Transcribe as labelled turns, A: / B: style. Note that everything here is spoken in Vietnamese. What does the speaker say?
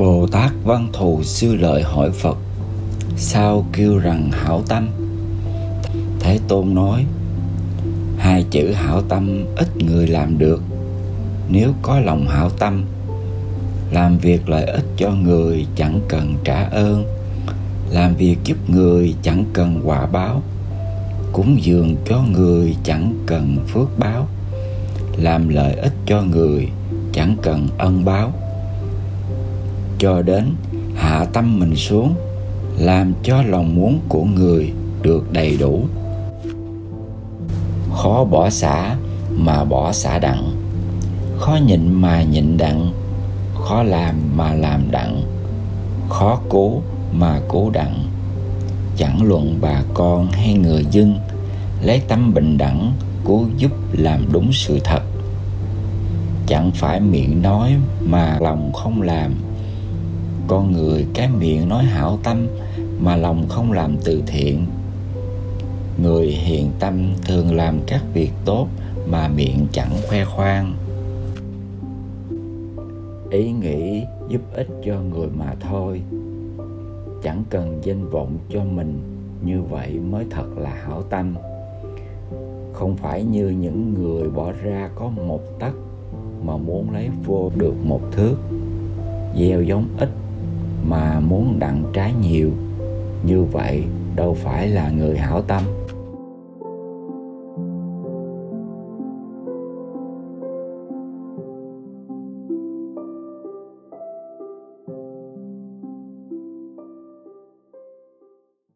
A: Bồ Tát Văn Thù Sư Lợi hỏi Phật, Sao kêu rằng hảo tâm? Thế Tôn nói, Hai chữ hảo tâm ít người làm được. Nếu có lòng hảo tâm, Làm việc lợi ích cho người chẳng cần trả ơn, Làm việc giúp người chẳng cần quả báo, Cúng dường cho người chẳng cần phước báo, Làm lợi ích cho người chẳng cần ân báo cho đến hạ tâm mình xuống, làm cho lòng muốn của người được đầy đủ. Khó bỏ xả mà bỏ xả đặng. Khó nhịn mà nhịn đặng. Khó làm mà làm đặng. Khó cố mà cố đặng. Chẳng luận bà con hay người dân, lấy tâm bình đẳng cố giúp làm đúng sự thật. Chẳng phải miệng nói mà lòng không làm con người, cái miệng nói hảo tâm mà lòng không làm từ thiện. Người hiền tâm thường làm các việc tốt mà miệng chẳng khoe khoang. Ý nghĩ giúp ích cho người mà thôi. Chẳng cần danh vọng cho mình, như vậy mới thật là hảo tâm. Không phải như những người bỏ ra có một tấc mà muốn lấy vô được một thước. Gieo giống ít mà muốn đặng trái nhiều. Như vậy đâu phải là người hảo tâm.